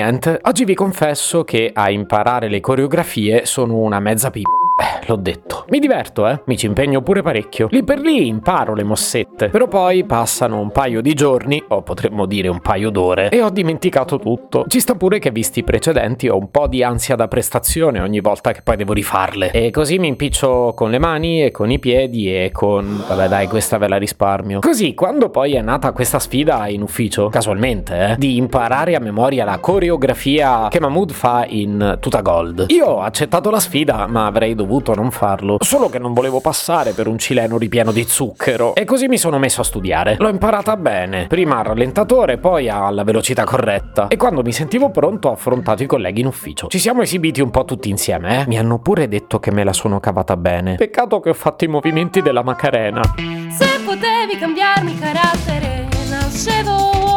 niente, oggi vi confesso che a imparare le coreografie sono una mezza pippa. Eh, l'ho detto. Mi diverto, eh? Mi ci impegno pure parecchio. Lì per lì imparo le mossette. Però poi passano un paio di giorni, o potremmo dire un paio d'ore, e ho dimenticato tutto. Ci sta pure che visti i precedenti ho un po' di ansia da prestazione ogni volta che poi devo rifarle. E così mi impiccio con le mani e con i piedi e con... Vabbè dai, questa ve la risparmio. Così, quando poi è nata questa sfida in ufficio, casualmente, eh, di imparare a memoria la coreografia che Mahmood fa in Tuta Gold. Io ho accettato la sfida, ma avrei dovuto dovuto non farlo, solo che non volevo passare per un cileno ripieno di zucchero. E così mi sono messo a studiare. L'ho imparata bene, prima al rallentatore, poi alla velocità corretta. E quando mi sentivo pronto ho affrontato i colleghi in ufficio. Ci siamo esibiti un po' tutti insieme, eh? Mi hanno pure detto che me la sono cavata bene. Peccato che ho fatto i movimenti della Macarena. Se potevi cambiarmi carattere, nascevo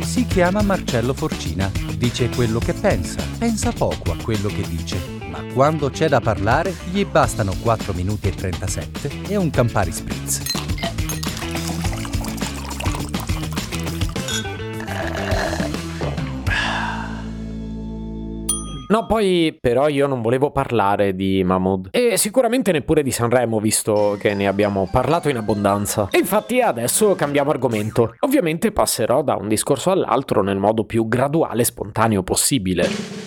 si chiama Marcello Forcina. Dice quello che pensa, pensa poco a quello che dice ma quando c'è da parlare gli bastano 4 minuti e 37 e un Campari Spritz. No, poi però io non volevo parlare di Mahmood e sicuramente neppure di Sanremo visto che ne abbiamo parlato in abbondanza. E infatti adesso cambiamo argomento. Ovviamente passerò da un discorso all'altro nel modo più graduale e spontaneo possibile.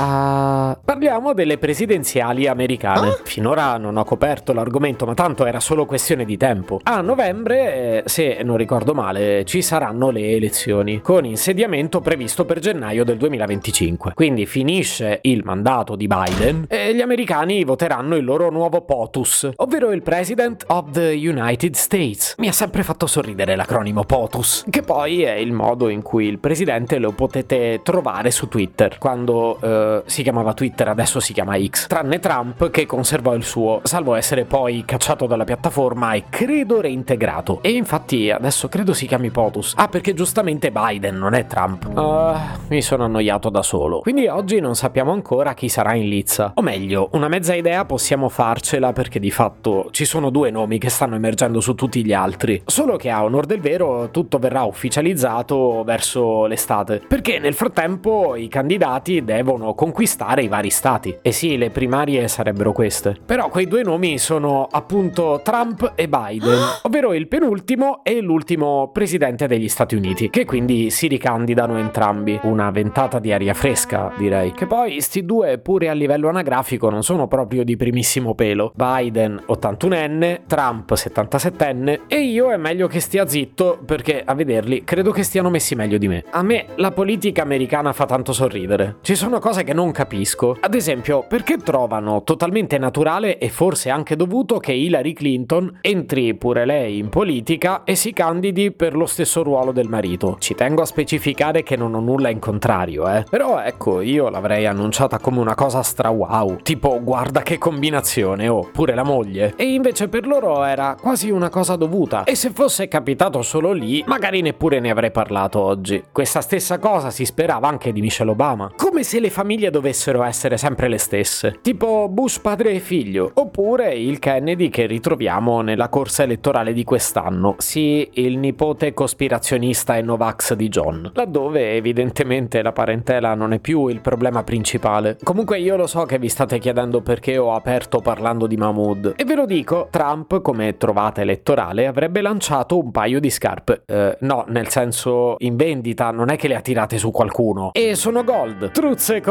Uh, parliamo delle presidenziali americane. Ah? Finora non ho coperto l'argomento, ma tanto era solo questione di tempo. A novembre, eh, se non ricordo male, ci saranno le elezioni, con insediamento previsto per gennaio del 2025. Quindi finisce il mandato di Biden e gli americani voteranno il loro nuovo POTUS, ovvero il President of the United States. Mi ha sempre fatto sorridere l'acronimo POTUS, che poi è il modo in cui il presidente lo potete trovare su Twitter, quando... Uh, si chiamava Twitter, adesso si chiama X, tranne Trump che conservò il suo, salvo essere poi cacciato dalla piattaforma e credo reintegrato. E infatti adesso credo si chiami POTUS. Ah, perché giustamente Biden non è Trump. Uh, mi sono annoiato da solo. Quindi oggi non sappiamo ancora chi sarà in lizza. O meglio, una mezza idea possiamo farcela perché di fatto ci sono due nomi che stanno emergendo su tutti gli altri. Solo che a onor del vero tutto verrà ufficializzato verso l'estate. Perché nel frattempo i candidati devono conquistare i vari stati. E sì, le primarie sarebbero queste. Però quei due nomi sono appunto Trump e Biden, ovvero il penultimo e l'ultimo presidente degli Stati Uniti, che quindi si ricandidano entrambi. Una ventata di aria fresca, direi. Che poi sti due, pure a livello anagrafico, non sono proprio di primissimo pelo. Biden 81enne, Trump 77enne e io è meglio che stia zitto perché a vederli credo che stiano messi meglio di me. A me la politica americana fa tanto sorridere. Ci sono cose che che non capisco. Ad esempio, perché trovano totalmente naturale e forse anche dovuto che Hillary Clinton entri pure lei in politica e si candidi per lo stesso ruolo del marito. Ci tengo a specificare che non ho nulla in contrario, eh. Però ecco, io l'avrei annunciata come una cosa stra wow, tipo guarda che combinazione, oh, pure la moglie. E invece per loro era quasi una cosa dovuta. E se fosse capitato solo lì, magari neppure ne avrei parlato oggi. Questa stessa cosa si sperava anche di Michelle Obama. Come se le famiglie famiglie dovessero essere sempre le stesse, tipo Bush padre e figlio, oppure il Kennedy che ritroviamo nella corsa elettorale di quest'anno, sì, il nipote cospirazionista e Novax di John, laddove evidentemente la parentela non è più il problema principale. Comunque io lo so che vi state chiedendo perché ho aperto parlando di Mahmood, e ve lo dico, Trump, come trovata elettorale, avrebbe lanciato un paio di scarpe. Eh, no, nel senso in vendita, non è che le ha tirate su qualcuno. E sono gold, truzze